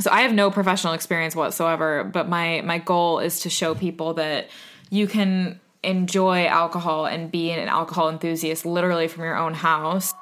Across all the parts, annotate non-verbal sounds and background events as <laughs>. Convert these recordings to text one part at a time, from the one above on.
so I have no professional experience whatsoever, but my my goal is to show people that you can enjoy alcohol and be an alcohol enthusiast literally from your own house.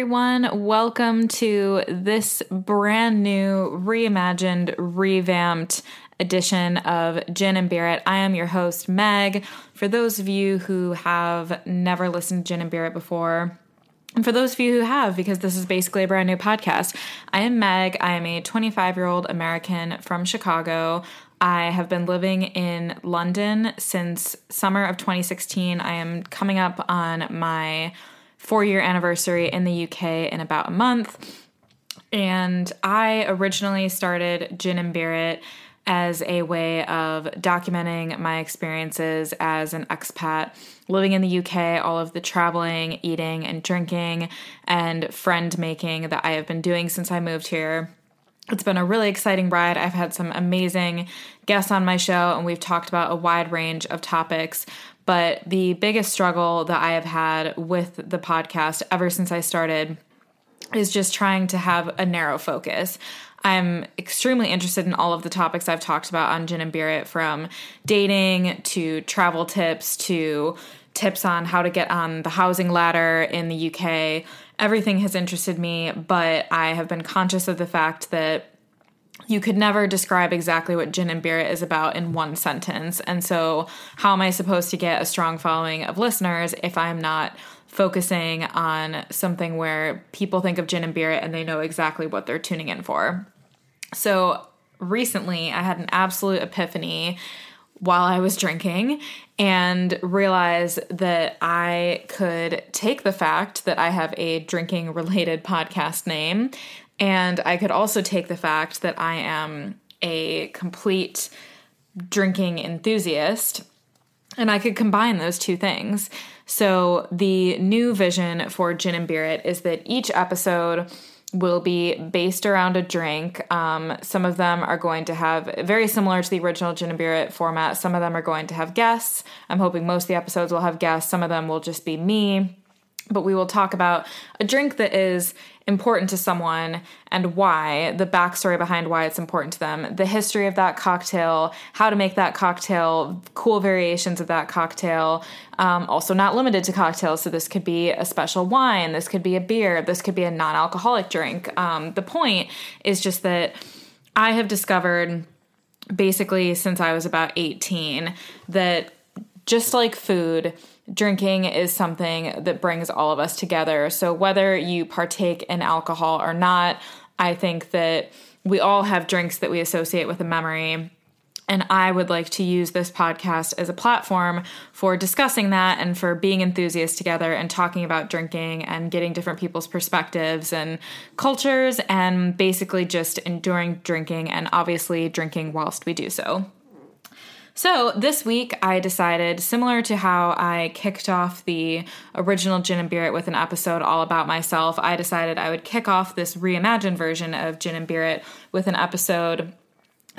Everyone. Welcome to this brand new, reimagined, revamped edition of Gin and It. I am your host, Meg. For those of you who have never listened to Gin and It before, and for those of you who have, because this is basically a brand new podcast, I am Meg. I am a 25 year old American from Chicago. I have been living in London since summer of 2016. I am coming up on my four year anniversary in the UK in about a month. And I originally started Gin and It as a way of documenting my experiences as an expat living in the UK, all of the traveling, eating, and drinking, and friend making that I have been doing since I moved here. It's been a really exciting ride. I've had some amazing guests on my show, and we've talked about a wide range of topics. But the biggest struggle that I have had with the podcast ever since I started is just trying to have a narrow focus. I'm extremely interested in all of the topics I've talked about on Gin and Beer It from dating to travel tips to tips on how to get on the housing ladder in the UK. Everything has interested me, but I have been conscious of the fact that you could never describe exactly what gin and beer is about in one sentence. And so, how am I supposed to get a strong following of listeners if I'm not focusing on something where people think of gin and beer and they know exactly what they're tuning in for? So, recently I had an absolute epiphany while I was drinking and realize that I could take the fact that I have a drinking related podcast name and I could also take the fact that I am a complete drinking enthusiast and I could combine those two things. So, the new vision for Gin and Beer It is that each episode will be based around a drink. Um, some of them are going to have very similar to the original Gin and Beer format. Some of them are going to have guests. I'm hoping most of the episodes will have guests. Some of them will just be me but we will talk about a drink that is important to someone and why, the backstory behind why it's important to them, the history of that cocktail, how to make that cocktail, cool variations of that cocktail. Um, also, not limited to cocktails, so this could be a special wine, this could be a beer, this could be a non alcoholic drink. Um, the point is just that I have discovered basically since I was about 18 that just like food, drinking is something that brings all of us together. So, whether you partake in alcohol or not, I think that we all have drinks that we associate with a memory. And I would like to use this podcast as a platform for discussing that and for being enthusiasts together and talking about drinking and getting different people's perspectives and cultures and basically just enduring drinking and obviously drinking whilst we do so. So this week I decided, similar to how I kicked off the original Gin and Beer It with an episode all about myself, I decided I would kick off this reimagined version of Gin and Beer It with an episode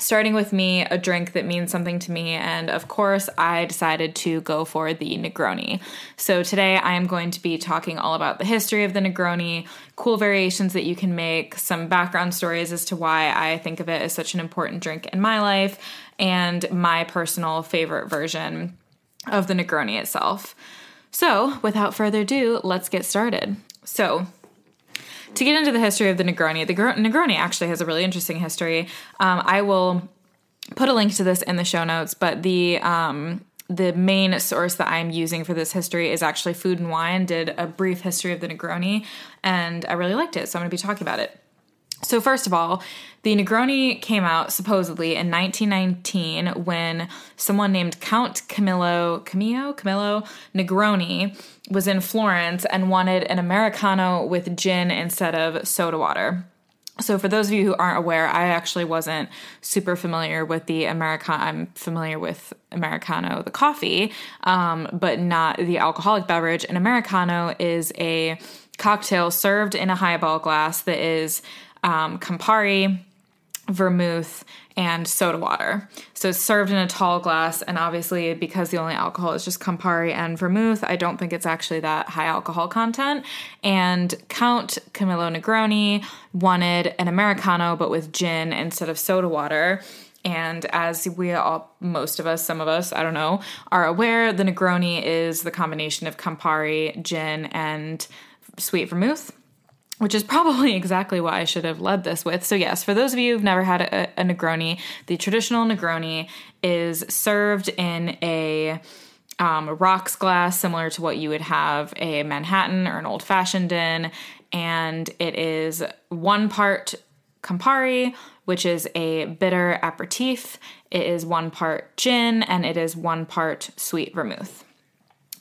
starting with me, a drink that means something to me, and of course, I decided to go for the Negroni. So today I am going to be talking all about the history of the Negroni, cool variations that you can make, some background stories as to why I think of it as such an important drink in my life, and my personal favorite version of the Negroni itself. So, without further ado, let's get started. So, to get into the history of the Negroni, the Negroni actually has a really interesting history. Um, I will put a link to this in the show notes, but the um, the main source that I'm using for this history is actually Food and Wine did a brief history of the Negroni, and I really liked it, so I'm going to be talking about it. So, first of all, the Negroni came out supposedly in 1919 when someone named Count Camillo, Camillo, Camillo Negroni was in Florence and wanted an Americano with gin instead of soda water. So, for those of you who aren't aware, I actually wasn't super familiar with the Americano. I'm familiar with Americano, the coffee, um, but not the alcoholic beverage. An Americano is a cocktail served in a highball glass that is um, Campari, vermouth, and soda water. So it's served in a tall glass, and obviously, because the only alcohol is just Campari and vermouth, I don't think it's actually that high alcohol content. And Count Camillo Negroni wanted an Americano, but with gin instead of soda water. And as we all, most of us, some of us, I don't know, are aware, the Negroni is the combination of Campari, gin, and sweet vermouth which is probably <laughs> exactly what I should have led this with. So, yes, for those of you who've never had a, a Negroni, the traditional Negroni is served in a um, rocks glass, similar to what you would have a Manhattan or an old fashioned in. And it is one part Campari, which is a bitter aperitif. It is one part gin, and it is one part sweet vermouth.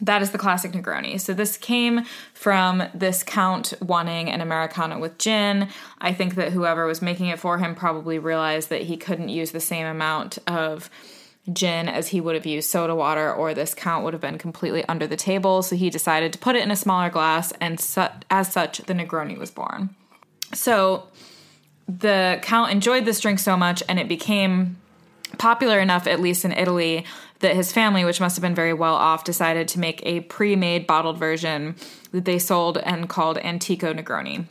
That is the classic Negroni. So this came from this count wanting an Americano with gin. I think that whoever was making it for him probably realized that he couldn't use the same amount of gin as he would have used soda water, or this count would have been completely under the table. So he decided to put it in a smaller glass, and su- as such, the Negroni was born. So the count enjoyed this drink so much, and it became popular enough, at least in Italy, that his family, which must have been very well off, decided to make a pre made bottled version that they sold and called Antico Negroni.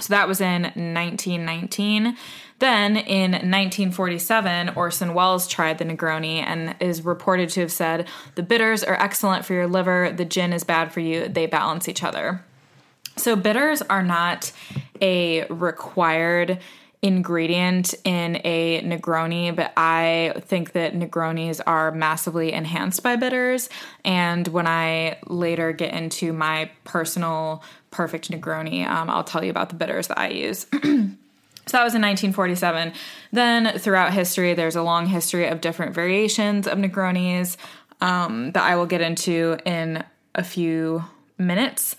So that was in 1919. Then in 1947, Orson Welles tried the Negroni and is reported to have said, The bitters are excellent for your liver, the gin is bad for you, they balance each other. So bitters are not a required ingredient in a Negroni, but I think that Negronis are massively enhanced by bitters. And when I later get into my personal perfect Negroni, um, I'll tell you about the bitters that I use. <clears throat> So that was in 1947. Then throughout history, there's a long history of different variations of Negronis um, that I will get into in a few minutes.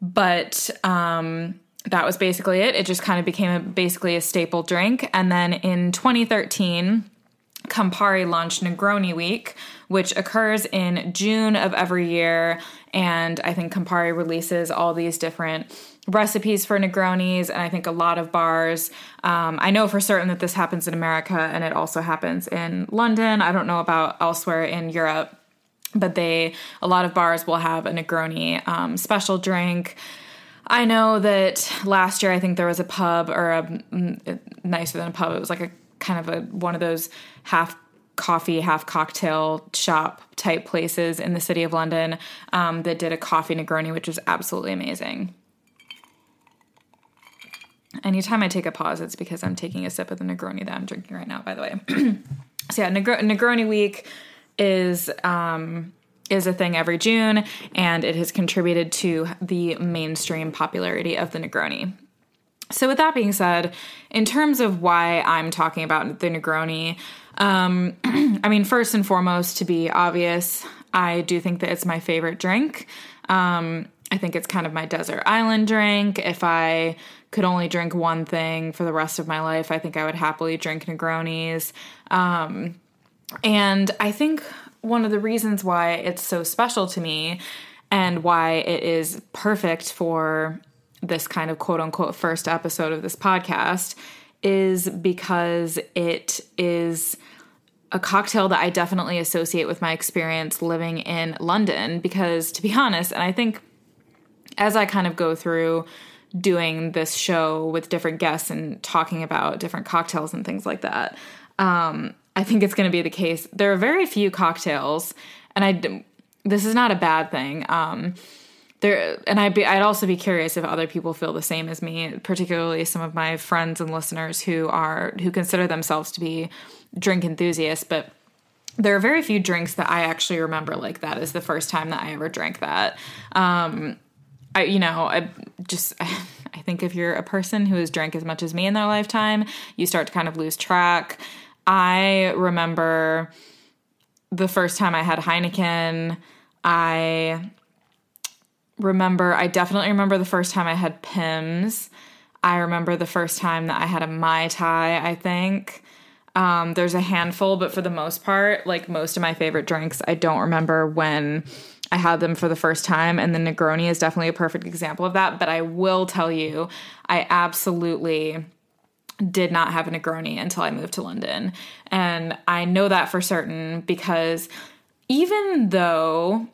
But um, that was basically it. It just kind of became a, basically a staple drink. And then in 2013, Campari launched Negroni Week, which occurs in June of every year. And I think Campari releases all these different recipes for Negronis. And I think a lot of bars, um, I know for certain that this happens in America and it also happens in London. I don't know about elsewhere in Europe. But they, a lot of bars will have a Negroni um, special drink. I know that last year I think there was a pub or a mm, nicer than a pub. It was like a kind of a one of those half coffee, half cocktail shop type places in the city of London um, that did a coffee Negroni, which was absolutely amazing. Anytime I take a pause, it's because I'm taking a sip of the Negroni that I'm drinking right now. By the way, <clears throat> so yeah, Negroni week is um, is a thing every June, and it has contributed to the mainstream popularity of the Negroni. So, with that being said, in terms of why I'm talking about the Negroni, um, <clears throat> I mean, first and foremost, to be obvious, I do think that it's my favorite drink. Um, I think it's kind of my desert island drink. If I could only drink one thing for the rest of my life, I think I would happily drink Negronis. Um, and I think one of the reasons why it's so special to me and why it is perfect for this kind of quote unquote first episode of this podcast is because it is a cocktail that I definitely associate with my experience living in London. Because to be honest, and I think as I kind of go through doing this show with different guests and talking about different cocktails and things like that, um, I think it's going to be the case. There are very few cocktails, and I this is not a bad thing. Um, there, and I'd be, I'd also be curious if other people feel the same as me, particularly some of my friends and listeners who are who consider themselves to be drink enthusiasts, but there are very few drinks that I actually remember like that is the first time that I ever drank that. Um, I, you know, I just, <laughs> I think if you're a person who has drank as much as me in their lifetime, you start to kind of lose track. I remember the first time I had Heineken. I remember, I definitely remember the first time I had Pimm's. I remember the first time that I had a Mai Tai, I think. Um, there's a handful, but for the most part, like most of my favorite drinks, I don't remember when I had them for the first time, and the Negroni is definitely a perfect example of that. But I will tell you, I absolutely did not have a Negroni until I moved to London. And I know that for certain because even though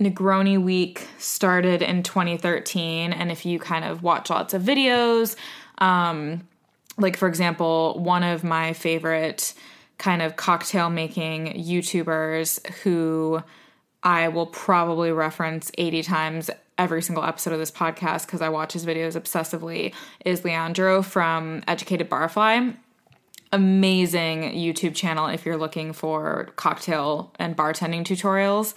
Negroni Week started in 2013, and if you kind of watch lots of videos, um, like for example, one of my favorite kind of cocktail making YouTubers who I will probably reference 80 times every single episode of this podcast because I watch his videos obsessively is Leandro from Educated Barfly. Amazing YouTube channel if you're looking for cocktail and bartending tutorials.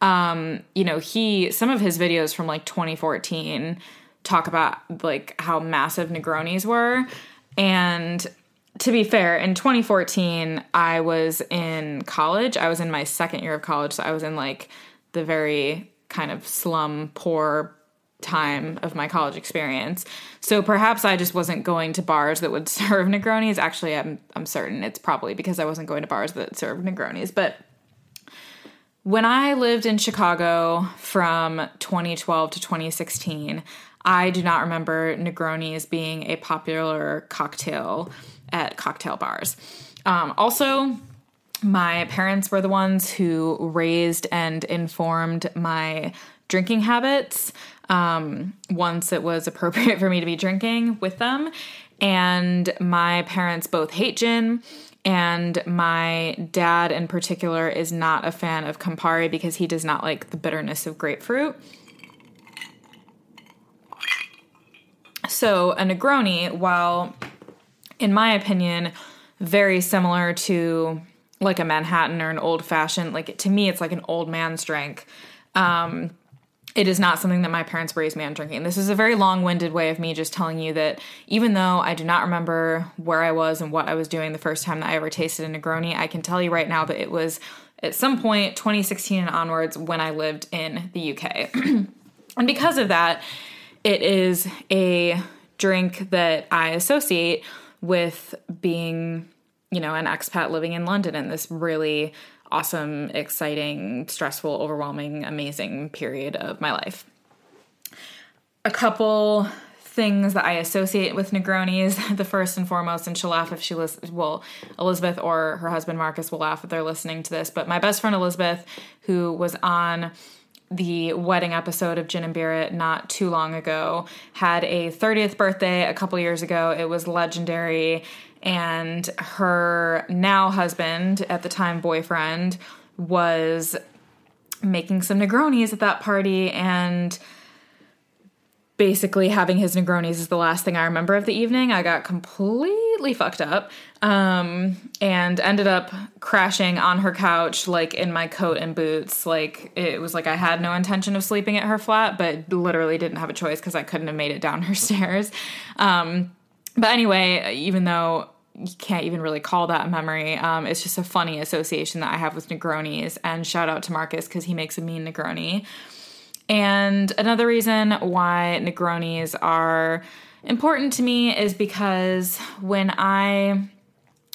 Um, you know, he some of his videos from like 2014 talk about like how massive Negronis were and to be fair, in 2014, I was in college. I was in my second year of college. So I was in like the very kind of slum, poor time of my college experience. So perhaps I just wasn't going to bars that would <laughs> serve Negronis. Actually, I'm, I'm certain it's probably because I wasn't going to bars that served Negronis. But when I lived in Chicago from 2012 to 2016, I do not remember Negronis being a popular cocktail at cocktail bars. Um, also, my parents were the ones who raised and informed my drinking habits um, once it was appropriate <laughs> for me to be drinking with them. And my parents both hate gin. And my dad, in particular, is not a fan of Campari because he does not like the bitterness of grapefruit. So, a Negroni, while in my opinion, very similar to like a Manhattan or an old fashioned. Like to me, it's like an old man's drink. Um, it is not something that my parents raised me on drinking. This is a very long winded way of me just telling you that even though I do not remember where I was and what I was doing the first time that I ever tasted a Negroni, I can tell you right now that it was at some point 2016 and onwards when I lived in the UK. <clears throat> and because of that, it is a drink that I associate with being, you know, an expat living in London in this really awesome, exciting, stressful, overwhelming, amazing period of my life. A couple things that I associate with Negronis, <laughs> the first and foremost, and she'll laugh if she listens. Well, Elizabeth or her husband Marcus will laugh if they're listening to this. But my best friend Elizabeth, who was on the wedding episode of Gin and Beer not too long ago, had a 30th birthday a couple years ago. It was legendary. And her now husband, at the time boyfriend, was making some Negronis at that party. And basically having his Negronis is the last thing I remember of the evening. I got completely fucked up um, and ended up crashing on her couch, like in my coat and boots. Like it was like I had no intention of sleeping at her flat, but literally didn't have a choice because I couldn't have made it down her <laughs> stairs. Um, but anyway, even though you can't even really call that a memory. Um, it's just a funny association that I have with Negronis. And shout out to Marcus because he makes a mean Negroni. And another reason why Negronis are important to me is because when I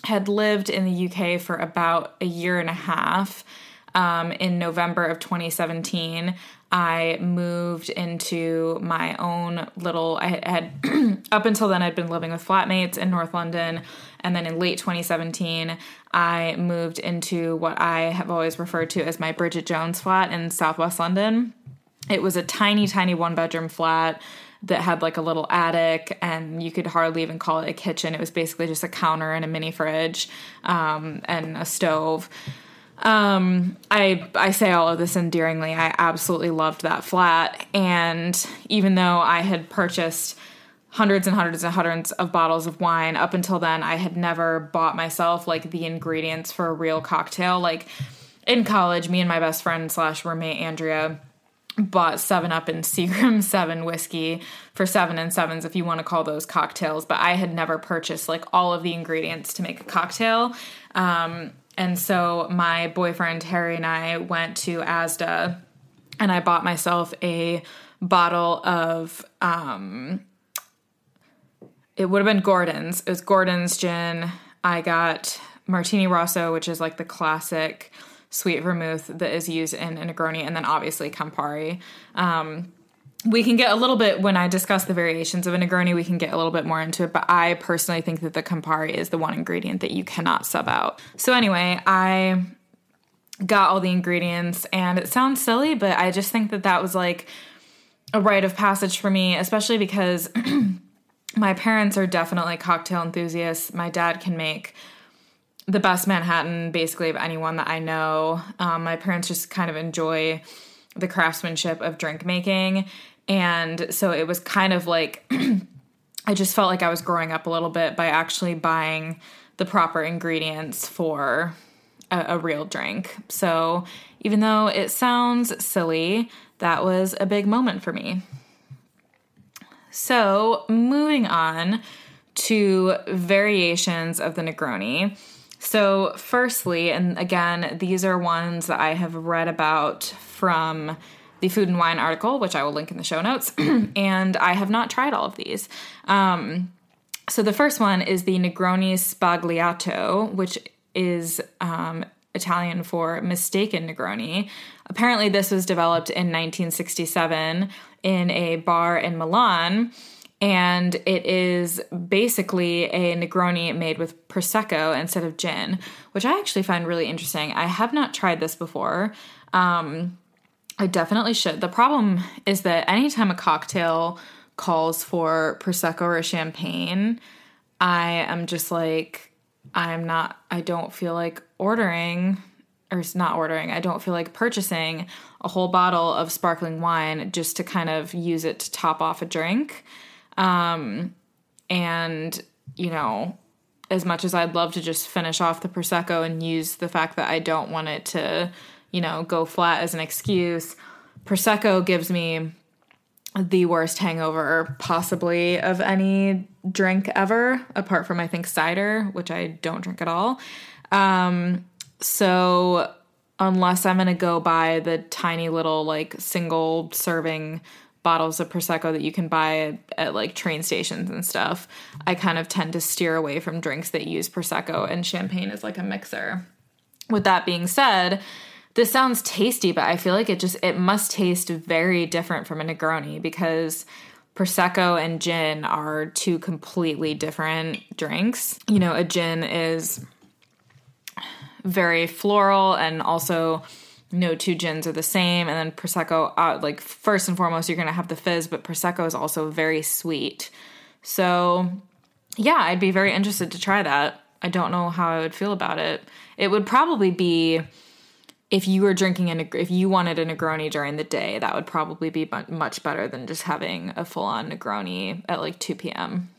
had lived in the UK for about a year and a half, um, in November of 2017, I moved into my own little. I had, <clears throat> up until then, I'd been living with flatmates in North London. And then in late 2017, I moved into what I have always referred to as my Bridget Jones flat in Southwest London. It was a tiny, tiny one bedroom flat that had like a little attic and you could hardly even call it a kitchen. It was basically just a counter and a mini fridge um, and a stove. Um, I I say all of this endearingly. I absolutely loved that flat, and even though I had purchased hundreds and hundreds and hundreds of bottles of wine up until then, I had never bought myself like the ingredients for a real cocktail. Like in college, me and my best friend slash roommate Andrea bought Seven Up and <laughs> Seagram Seven whiskey for seven and sevens, if you want to call those cocktails. But I had never purchased like all of the ingredients to make a cocktail. Um, and so my boyfriend Harry and I went to Asda, and I bought myself a bottle of. Um, it would have been Gordon's. It was Gordon's gin. I got Martini Rosso, which is like the classic sweet vermouth that is used in a Negroni, and then obviously Campari. Um, we can get a little bit when I discuss the variations of a Negroni, we can get a little bit more into it, but I personally think that the Campari is the one ingredient that you cannot sub out. So, anyway, I got all the ingredients, and it sounds silly, but I just think that that was like a rite of passage for me, especially because <clears throat> my parents are definitely cocktail enthusiasts. My dad can make the best Manhattan basically of anyone that I know. Um, my parents just kind of enjoy the craftsmanship of drink making. And so it was kind of like, <clears throat> I just felt like I was growing up a little bit by actually buying the proper ingredients for a, a real drink. So even though it sounds silly, that was a big moment for me. So moving on to variations of the Negroni. So, firstly, and again, these are ones that I have read about from the Food and Wine article, which I will link in the show notes, <clears throat> and I have not tried all of these. Um, so, the first one is the Negroni Sbagliato, which is um, Italian for mistaken Negroni. Apparently, this was developed in 1967 in a bar in Milan and it is basically a Negroni made with Prosecco instead of gin, which I actually find really interesting. I have not tried this before. Um, I definitely should. The problem is that anytime a cocktail calls for Prosecco or champagne, I am just like, I'm not, I don't feel like ordering or not ordering, I don't feel like purchasing a whole bottle of sparkling wine just to kind of use it to top off a drink. Um, and, you know, as much as I'd love to just finish off the Prosecco and use the fact that I don't want it to, you know, go flat as an excuse, Prosecco gives me the worst hangover possibly of any drink ever, apart from I think cider, which I don't drink at all. Um, so unless I'm gonna go buy the tiny little like single serving bottles of prosecco that you can buy at, at, like train stations and stuff i kind of tend to steer away from drinks that use prosecco and champagne as like a mixer with that being said this sounds tasty but i feel like it just it must taste very different from a negroni because prosecco and gin are two completely different drinks. You know a gin is very floral and also no two gins are the same. And then prosecco uh, like first and foremost you're going to have the fizz but prosecco is also very sweet. So yeah i'd be very interested to try that. I don't know how i would feel about it. It would probably be if you were drinking a if you wanted a negroni during the day that would probably be much better than just having a full-on negroni at like 2 p.m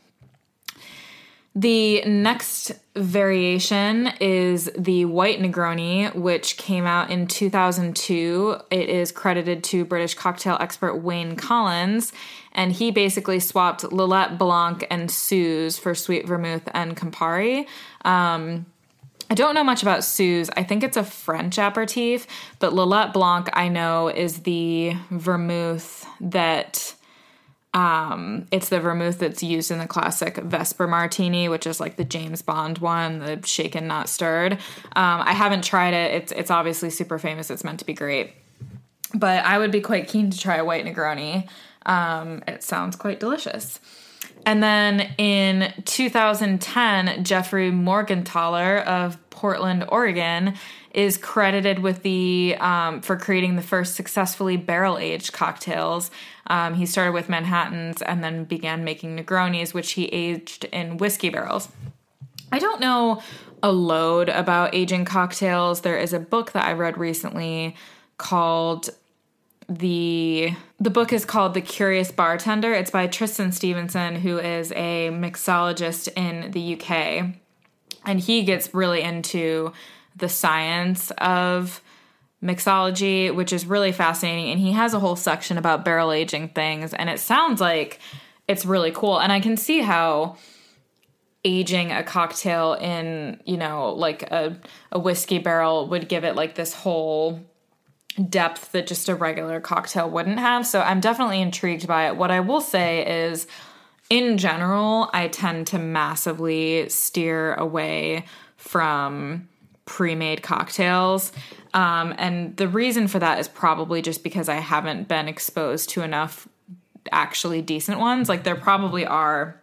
the next variation is the White Negroni, which came out in 2002. It is credited to British cocktail expert Wayne Collins, and he basically swapped Lillet Blanc and Suze for sweet vermouth and Campari. Um, I don't know much about Suze. I think it's a French aperitif, but Lillet Blanc I know is the vermouth that um, it's the vermouth that's used in the classic Vesper Martini, which is like the James Bond one, the shaken not stirred. Um, I haven't tried it. It's it's obviously super famous. It's meant to be great, but I would be quite keen to try a white Negroni. Um, it sounds quite delicious. And then in 2010, Jeffrey Morgenthaler of Portland, Oregon, is credited with the um, for creating the first successfully barrel aged cocktails. Um, he started with Manhattans and then began making Negronis, which he aged in whiskey barrels. I don't know a load about aging cocktails. There is a book that I read recently called the the book is called The Curious Bartender. It's by Tristan Stephenson, who is a mixologist in the UK. And he gets really into the science of mixology, which is really fascinating. And he has a whole section about barrel aging things, and it sounds like it's really cool. And I can see how aging a cocktail in, you know, like a, a whiskey barrel would give it like this whole depth that just a regular cocktail wouldn't have. So I'm definitely intrigued by it. What I will say is, in general, I tend to massively steer away from pre made cocktails. Um, and the reason for that is probably just because I haven't been exposed to enough actually decent ones. Like, there probably are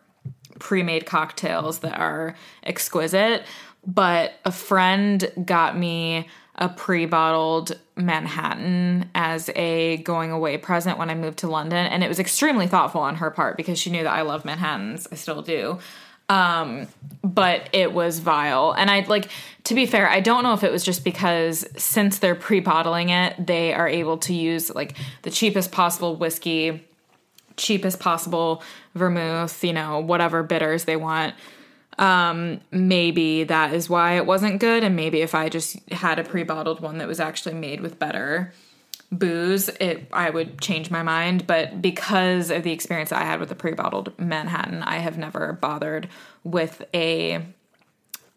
pre made cocktails that are exquisite, but a friend got me a pre bottled Manhattan as a going away present when I moved to London. And it was extremely thoughtful on her part because she knew that I love Manhattans. I still do. Um, but it was vile. And I like, to be fair, I don't know if it was just because since they're pre bottling it, they are able to use like the cheapest possible whiskey, cheapest possible vermouth, you know, whatever bitters they want um, maybe that is why it wasn't good. And maybe if I just had a pre bottled one that was actually made with better booze, it I would change my mind. But because of the experience I had with the pre bottled Manhattan, I have never bothered with a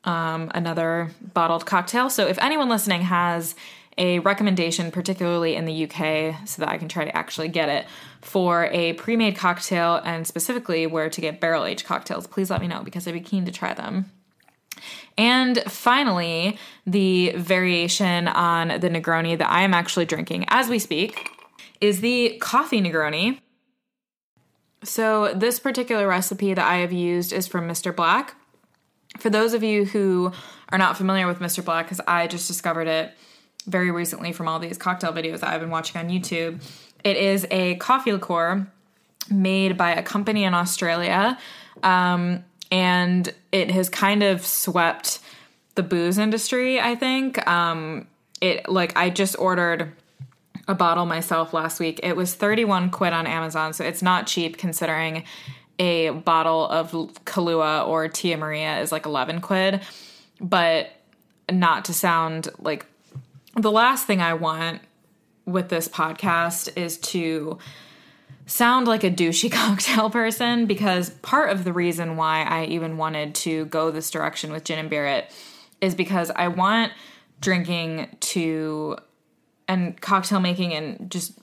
um, another bottled cocktail. So if anyone listening has a recommendation, particularly in the UK, so that I can try to actually get it for a pre made cocktail and specifically where to get barrel aged cocktails, please let me know because I'd be keen to try them. And finally, the variation on the Negroni that I am actually drinking as we speak is the coffee Negroni. So, this particular recipe that I have used is from Mr. Black. For those of you who are not familiar with Mr. Black, because I just discovered it very recently from all these cocktail videos that I've been watching on YouTube. It is a coffee liqueur made by a company in Australia, um, and it has kind of swept the booze industry. I think um, it like I just ordered a bottle myself last week. It was 31 quid on Amazon, so it's not cheap considering a bottle of Kahlua or Tia Maria is like 11 quid. But not to sound like the last thing I want with this podcast is to sound like a douchey <laughs> cocktail person because part of the reason why I even wanted to go this direction with Gin and Barrett is because I want drinking to and cocktail making and just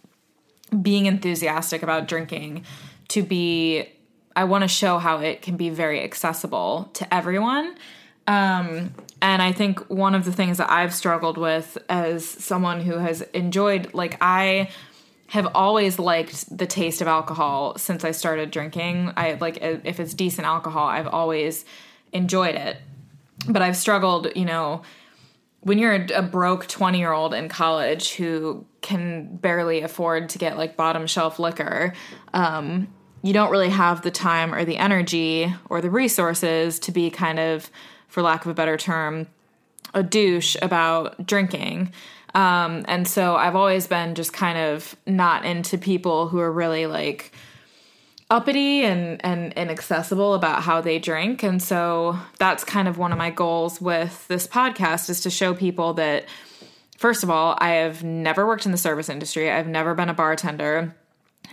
being enthusiastic about drinking to be I want to show how it can be very accessible to everyone. Um, and I think one of the things that I've struggled with as someone who has enjoyed, like, I have always liked the taste of alcohol since I started drinking. I like, if it's decent alcohol, I've always enjoyed it. But I've struggled, you know, when you're a broke 20 year old in college who can barely afford to get like bottom shelf liquor, um, you don't really have the time or the energy or the resources to be kind of for lack of a better term, a douche about drinking. Um, and so I've always been just kind of not into people who are really like uppity and, and inaccessible about how they drink. And so that's kind of one of my goals with this podcast is to show people that, first of all, I have never worked in the service industry, I've never been a bartender.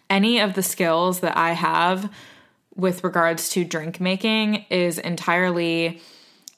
Any of the skills that I have with regards to drink making is entirely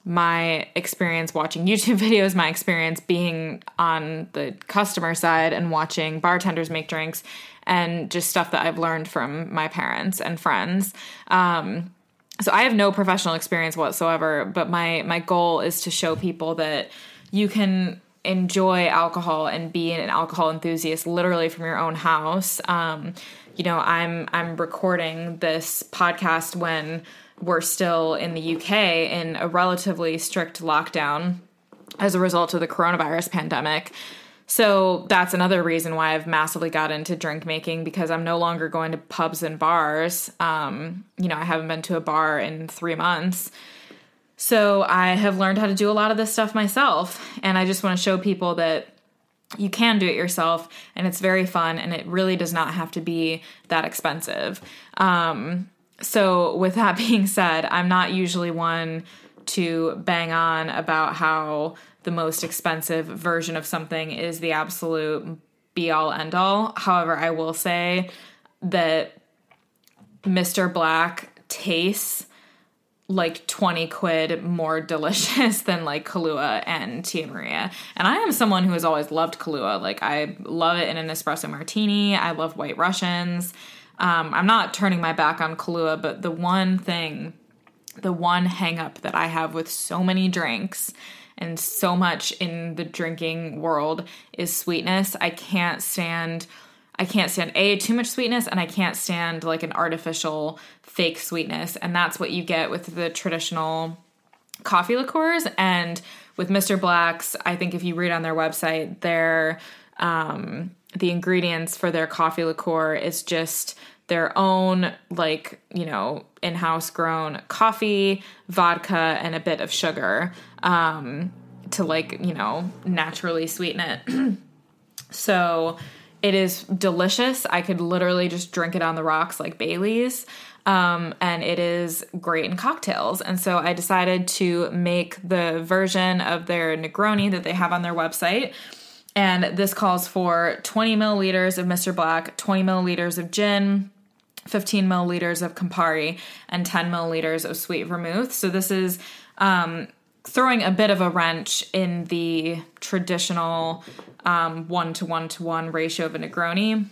my experience watching <laughs> YouTube videos, my experience being on the customer side and watching bartenders make drinks, and just stuff that I've learned from my parents and friends. Um, so I have no professional experience whatsoever, but my my goal is to show people that you can enjoy alcohol and be an alcohol enthusiast literally from your own house. Um, you know, I'm I'm recording this podcast when we're still in the UK in a relatively strict lockdown as a result of the coronavirus pandemic. So that's another reason why I've massively got into drink making because I'm no longer going to pubs and bars. Um, you know, I haven't been to a bar in three months. So I have learned how to do a lot of this stuff myself. And I just want to show people that you can do it yourself and it's very fun and it really does not have to be that expensive. Um, so, with that <laughs> being said, I'm not usually one to bang on about how the most expensive version of something is the absolute be all end all. However, I will say that Mr. Black tastes like 20 quid more <laughs> delicious than like Kahlua and Tia Maria. And I am someone who has always loved Kahlua. Like I love it in an espresso martini. I love white Russians. Um, I'm not turning my back on Kahlua, but the one thing, the one hang up that I have with so many drinks and so much in the drinking world is sweetness. I can't stand I can't stand a too much sweetness and I can't stand like an artificial fake sweetness and that's what you get with the traditional coffee liqueurs and with Mr. Black's, I think if you read on their website, their um the ingredients for their coffee liqueur is just their own like you know in-house grown coffee vodka and a bit of sugar um, to like you know naturally sweeten it <clears throat> so it is delicious. I could literally just drink it on the rocks like Bailey's. Um, and it is great in cocktails. And so I decided to make the version of their Negroni that they have on their website. And this calls for 20 milliliters of Mr. Black, 20 milliliters of gin, 15 milliliters of Campari, and 10 milliliters of sweet vermouth. So this is um, throwing a bit of a wrench in the traditional one to one to one ratio of a Negroni,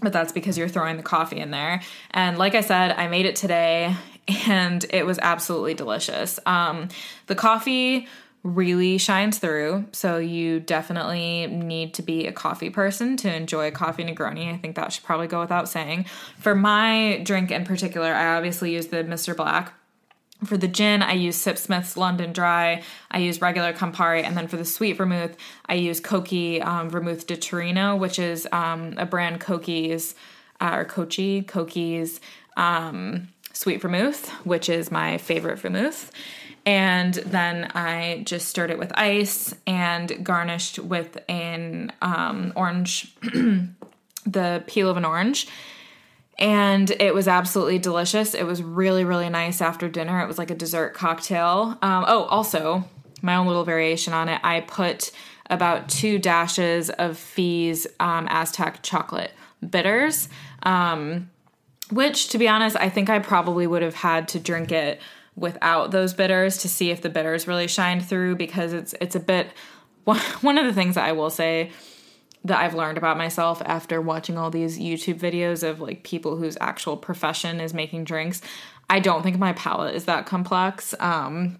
but that's because you're throwing the coffee in there. And like I said, I made it today <laughs> and it was absolutely delicious. Um, the coffee really shines through, so you definitely need to be a coffee person to enjoy coffee Negroni. I think that should probably go without saying. For my drink in particular, I obviously use the Mr. Black for the gin, I use Sipsmith's London Dry. I use regular Campari, and then for the sweet vermouth, I use Cocchi um, Vermouth de Torino, which is um, a brand Cocchi's uh, or Cocchi Cocchi's um, sweet vermouth, which is my favorite vermouth. And then I just stirred it with ice and garnished with an um, orange, <clears throat> the peel of an orange and it was absolutely delicious. It was really, really nice after dinner. It was like a dessert cocktail. Um, oh, also, my own little variation on it, I put about two dashes of Fee's um, Aztec chocolate bitters, um, which, to be honest, I think I probably would have had to drink it without those bitters to see if the bitters really shined through because it's it's a bit <laughs> one of the things that I will say that I've learned about myself after watching all these YouTube videos of like people whose actual profession is making drinks. I don't think my palate is that complex. Um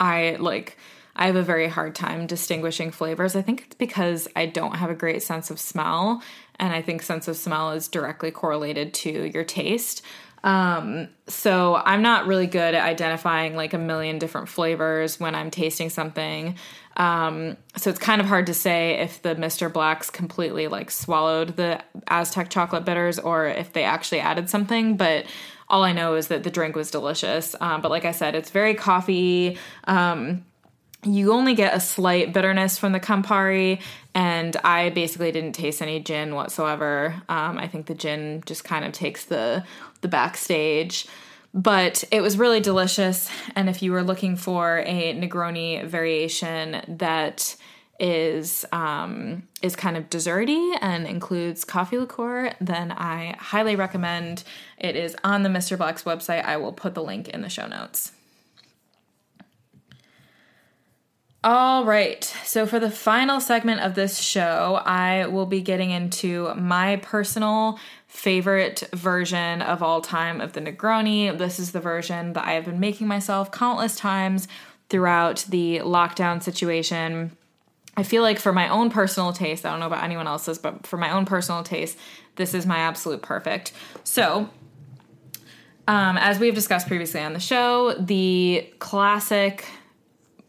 I like I have a very hard time distinguishing flavors. I think it's because I don't have a great sense of smell and I think sense of smell is directly correlated to your taste. Um, so I'm not really good at identifying like a million different flavors when I'm tasting something. Um, so it's kind of hard to say if the Mr. Blacks completely like swallowed the Aztec chocolate bitters or if they actually added something. But all I know is that the drink was delicious. Um, but like I said, it's very coffee. Um, you only get a slight bitterness from the Campari, and I basically didn't taste any gin whatsoever. Um, I think the gin just kind of takes the the backstage but it was really delicious. And if you were looking for a Negroni variation that is um, is kind of desserty and includes coffee liqueur, then I highly recommend. It is on the Mr. Black's website. I will put the link in the show notes. All right, so for the final segment of this show, I will be getting into my personal favorite version of all time of the Negroni. This is the version that I have been making myself countless times throughout the lockdown situation. I feel like for my own personal taste, I don't know about anyone else's, but for my own personal taste, this is my absolute perfect. So, um, as we've discussed previously on the show, the classic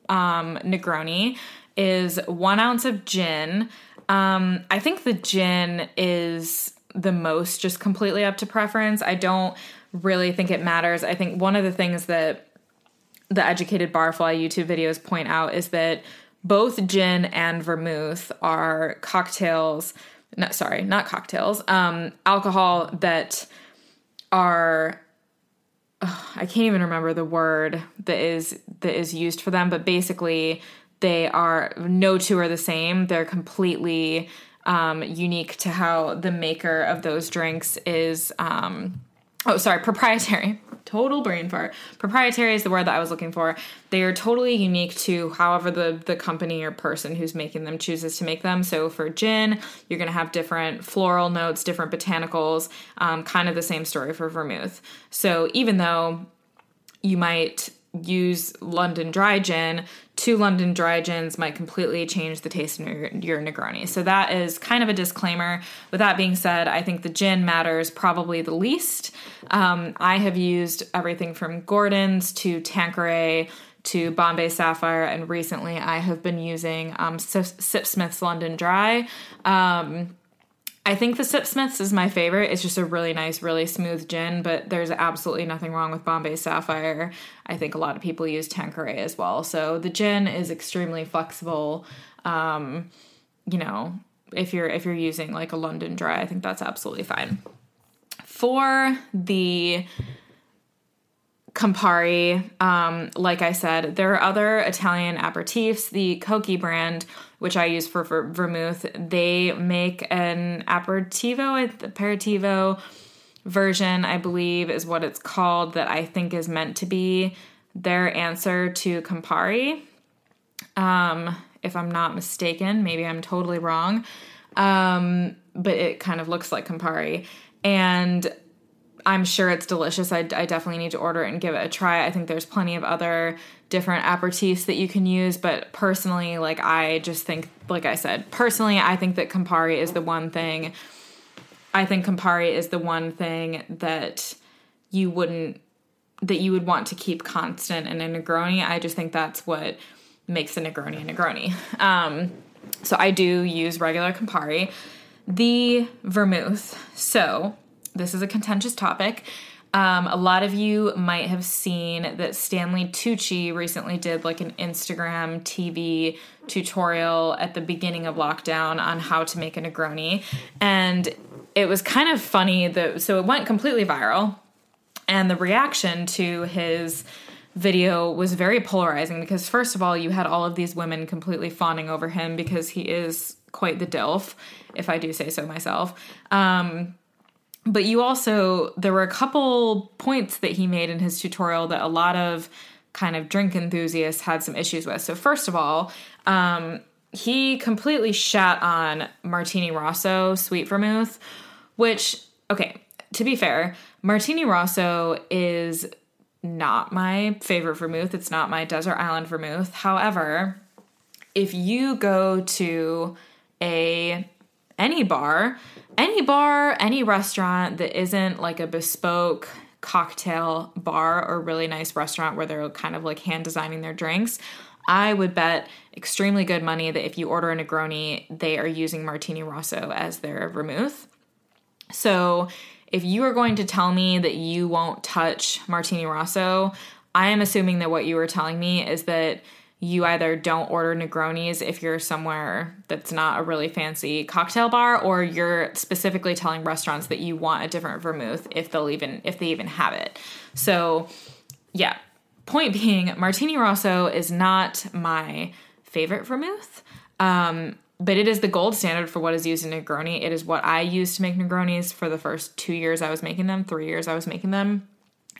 um, Negroni is one ounce of gin. Um, I think the gin is the most just completely up to preference. I don't really think it matters. I think one of the things that the educated barfly YouTube videos point out is that both gin and vermouth are cocktails. No, sorry, not cocktails. Um, alcohol that are oh, I can't even remember the word that is that is used for them, but basically they are no two are the same. They're completely um, unique to how the maker of those drinks is. Um, oh, sorry, proprietary. Total brain fart. Proprietary is the word that I was looking for. They are totally unique to however the the company or person who's making them chooses to make them. So for gin, you're going to have different floral notes, different botanicals. Um, kind of the same story for vermouth. So even though you might use London dry gin, two London dry gins might completely change the taste of your, your Negroni. So that is kind of a disclaimer. With that being said, I think the gin matters probably the least. Um, I have used everything from Gordon's to Tanqueray to Bombay Sapphire, and recently I have been using um, Sipsmith's London Dry. Um, I think the Sipsmiths is my favorite. It's just a really nice, really smooth gin, but there's absolutely nothing wrong with Bombay Sapphire. I think a lot of people use Tanqueray as well. So the gin is extremely flexible. Um, you know, if you're if you're using like a London dry, I think that's absolutely fine. For the Campari, um, like I said, there are other Italian aperitifs. The Cocchi brand, which I use for, for vermouth, they make an aperitivo, aperitivo version, I believe is what it's called, that I think is meant to be their answer to Campari. Um, if I'm not mistaken, maybe I'm totally wrong. Um, but it kind of looks like Campari. And I'm sure it's delicious. I, I, definitely need to order it and give it a try. I think there's plenty of other different aperitifs that you can use, but personally, like I just think, like I said, personally, I think that Campari is the one thing. I think Campari is the one thing that you wouldn't that you would want to keep constant in a Negroni. I just think that's what makes a Negroni a Negroni. Um, so I do use regular Campari. The vermouth. So this is a contentious topic. Um, a lot of you might have seen that Stanley Tucci recently did like an Instagram TV tutorial at the beginning of lockdown on how to make a Negroni. And it was kind of funny that so it went completely viral. And the reaction to his video was very polarizing because, first of all, you had all of these women completely fawning over him because he is quite the DILF, if I do say so myself. Um, but you also there were a couple points that he made in his tutorial that a lot of kind of drink enthusiasts had some issues with. So first of all um, he completely shat on martini rosso sweet vermouth which okay to be fair martini rosso is not my favorite vermouth. It's not my desert island vermouth. However if you go to a any bar any bar, any restaurant that isn't like a bespoke cocktail bar or really nice restaurant where they're kind of like hand designing their drinks, I would bet extremely good money that if you order a Negroni, they are using Martini Rosso as their vermouth. So if you are going to tell me that you won't touch Martini Rosso, I am assuming that what you were telling me is that you either don't order Negronis if you're somewhere that's not a really fancy cocktail bar, or you're specifically telling restaurants that you want a different vermouth if they'll even if they even have it. So, yeah. Point being, Martini Rosso is not my favorite vermouth. Um, but it is the gold standard for what is used in Negroni. It is what I used to make Negronis for the first two years I was making them, three years I was making them,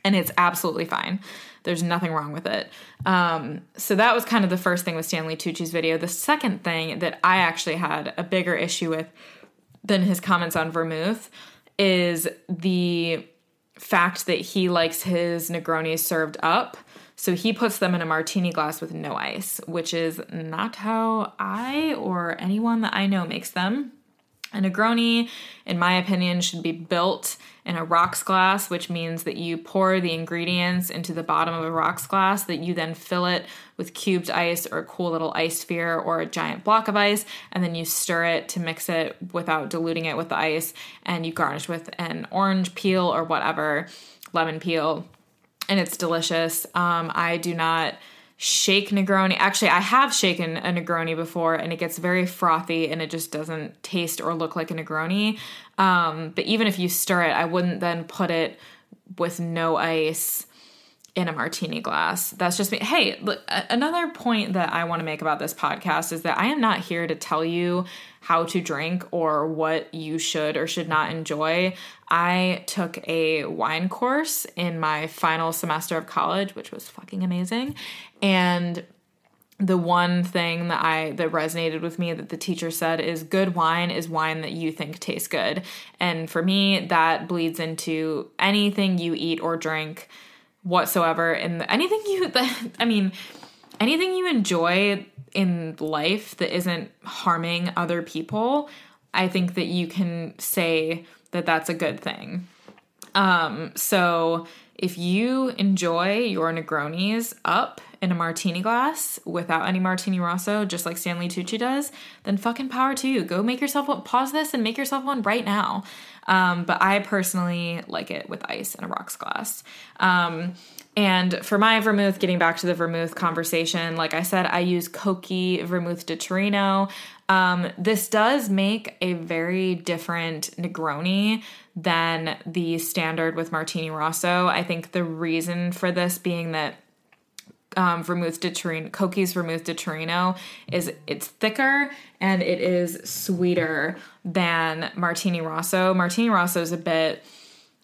and it's absolutely fine. There's nothing wrong with it. Um, so that was kind of the first thing with Stanley Tucci's video. The second thing that I actually had a bigger issue with than his comments on Vermouth is the fact that he likes his Negronis served up. So he puts them in a martini glass with no ice, which is not how I or anyone that I know makes them. A Negroni, in my opinion, should be built in a rocks glass, which means that you pour the ingredients into the bottom of a rocks glass, that you then fill it with cubed ice or a cool little ice sphere or a giant block of ice, and then you stir it to mix it without diluting it with the ice, and you garnish with an orange peel or whatever, lemon peel, and it's delicious. Um, I do not shake Negroni. Actually, I have shaken a Negroni before and it gets very frothy and it just doesn't taste or look like a Negroni. Um, but even if you stir it, I wouldn't then put it with no ice in a martini glass. That's just me. Hey, look, another point that I want to make about this podcast is that I am not here to tell you how to drink or what you should or should not enjoy. I took a wine course in my final semester of college, which was fucking amazing. And the one thing that I that resonated with me that the teacher said is good wine is wine that you think tastes good. And for me that bleeds into anything you eat or drink whatsoever in the, anything you <laughs> I mean anything you enjoy in life that isn't harming other people, I think that you can say that that's a good thing. Um, so if you enjoy your Negronis up in a martini glass without any martini rosso, just like Stanley Tucci does, then fucking power to you. Go make yourself one. Pause this and make yourself one right now. Um, but I personally like it with ice in a rocks glass. Um, and for my vermouth, getting back to the vermouth conversation, like I said, I use Cocchi Vermouth de Torino. Um, this does make a very different Negroni than the standard with Martini Rosso. I think the reason for this being that um, vermouth de Torino, Cocchi's vermouth de Torino is it's thicker and it is sweeter than Martini Rosso. Martini Rosso is a bit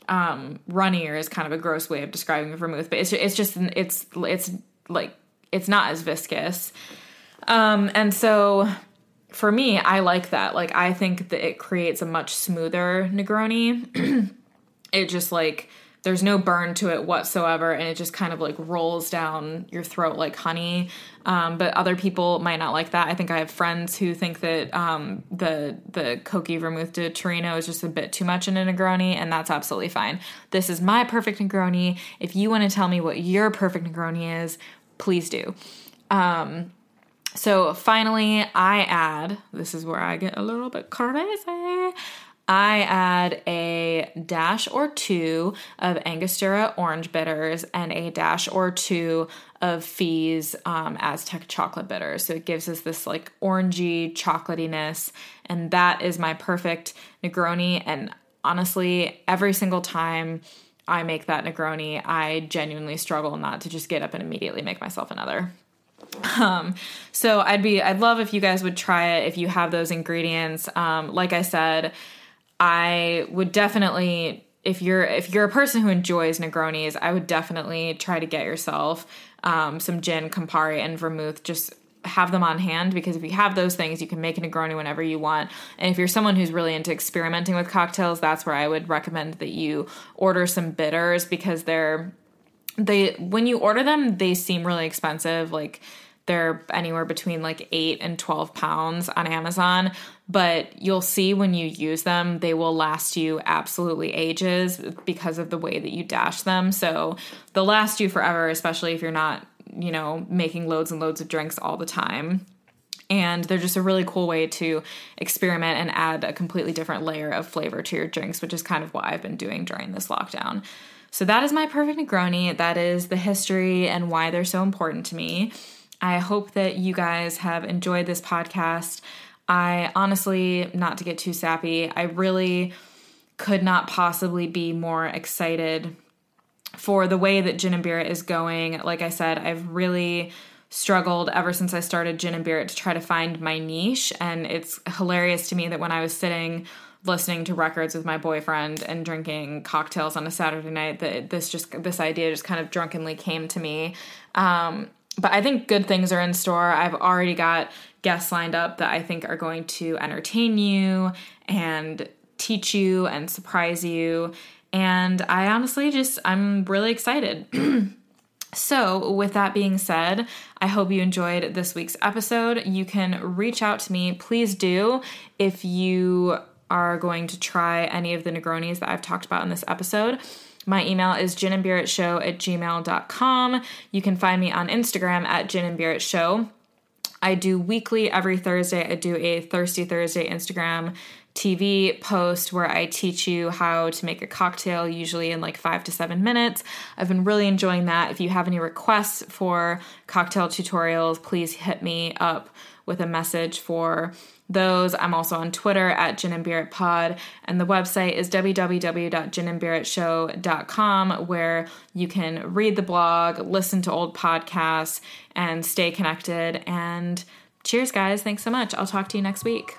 um, runnier is kind of a gross way of describing vermouth, but it's it's just it's it's like it's not as viscous. Um, and so for me, I like that. Like I think that it creates a much smoother Negroni. <clears throat> it just like there's no burn to it whatsoever and it just kind of like rolls down your throat like honey. Um, but other people might not like that. I think i have friends who think that um, the the Cocchi vermouth de torino is just a bit too much in a negroni and that's absolutely fine. This is my perfect negroni. If you want to tell me what your perfect negroni is please do. Um, so finally i add this is where i get a little bit crazy I add a dash or two of Angostura orange bitters and a dash or two of Fee's um, Aztec chocolate bitters. So it gives us this like orangey chocolatiness, and that is my perfect Negroni. And honestly, every single time I make that Negroni, I genuinely struggle not to just get up and immediately make myself another. Um, so I'd be, I'd love if you guys would try it if you have those ingredients. Um, like I said, I would definitely if you're if you're a person who enjoys Negronis, I would definitely try to get yourself um, some gin, Campari, and vermouth. Just have them on hand because if you have those things, you can make a Negroni whenever you want. And if you're someone who's really into experimenting with cocktails, that's where I would recommend that you order some bitters because they're they when you order them, they seem really expensive. Like they're anywhere between like 8 and 12 pounds on Amazon, but you'll see when you use them, they will last you absolutely ages because of the way that you dash them. So they'll last you forever, especially if you're not, you know, making loads and loads of drinks all the time. And they're just a really cool way to experiment and add a completely different layer of flavor to your drinks, which is kind of what I've been doing during this lockdown. So that is my perfect Negroni. That is the history and why they're so important to me. I hope that you guys have enjoyed this podcast. I honestly, not to get too sappy, I really could not possibly be more excited for the way that Gin and Beer is going. Like I said, I've really struggled ever since I started Gin and Beer to try to find my niche. And it's hilarious to me that when I was sitting listening to records with my boyfriend and drinking cocktails on a Saturday night, that this just this idea just kind of drunkenly came to me. Um, but I think good things are in store. I've already got guests lined up that I think are going to entertain you and teach you and surprise you. And I honestly just, I'm really excited. <clears throat> So, with that being said, I hope you enjoyed this week's episode. You can reach out to me, please do, if you are going to try any of the Negronis that I've talked about in this episode. My email is ginandbeeritshow at gmail.com. You can find me on Instagram at ginandbeeritshow. I do weekly every Thursday. I do a Thirsty Thursday Instagram TV post where I teach you how to make a cocktail, usually in like five to seven minutes. I've been really enjoying that. If you have any requests for cocktail tutorials, please hit me up with a message for those. I'm also on Twitter at Gin and Beer Pod, and the website is www.ginandbeeritshow.com, where you can read the blog, listen to old podcasts, and stay connected. And cheers, guys. Thanks so much. I'll talk to you next week.